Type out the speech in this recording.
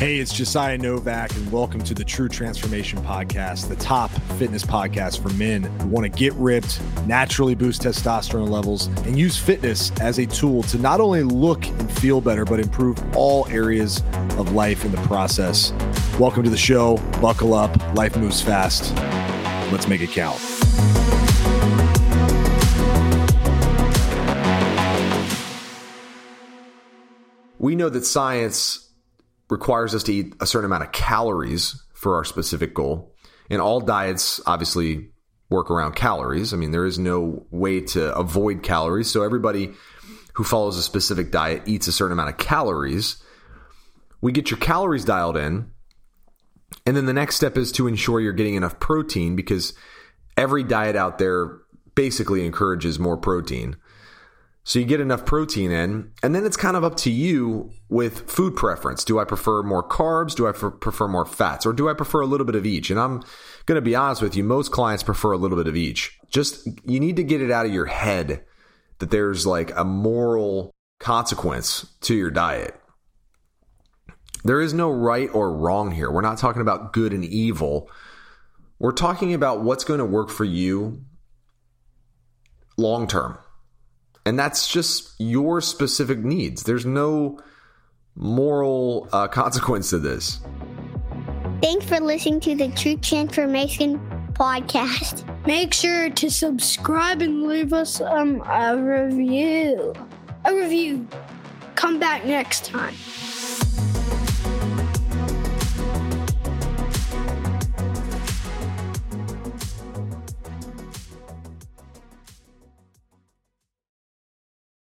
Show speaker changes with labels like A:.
A: Hey, it's Josiah Novak, and welcome to the True Transformation Podcast, the top fitness podcast for men who want to get ripped, naturally boost testosterone levels, and use fitness as a tool to not only look and feel better, but improve all areas of life in the process. Welcome to the show. Buckle up. Life moves fast. Let's make it count.
B: We know that science requires us to eat a certain amount of calories for our specific goal. And all diets obviously work around calories. I mean, there is no way to avoid calories. So everybody who follows a specific diet eats a certain amount of calories. We get your calories dialed in. And then the next step is to ensure you're getting enough protein because every diet out there basically encourages more protein. So you get enough protein in, and then it's kind of up to you with food preference. Do I prefer more carbs? Do I prefer more fats? Or do I prefer a little bit of each? And I'm going to be honest with you, most clients prefer a little bit of each. Just, you need to get it out of your head that there's like a moral consequence to your diet. There is no right or wrong here. We're not talking about good and evil. We're talking about what's going to work for you long term. And that's just your specific needs. There's no moral uh, consequence to this.
C: Thanks for listening to the True Transformation podcast.
D: Make sure to subscribe and leave us um, a review. A review. Come back next time.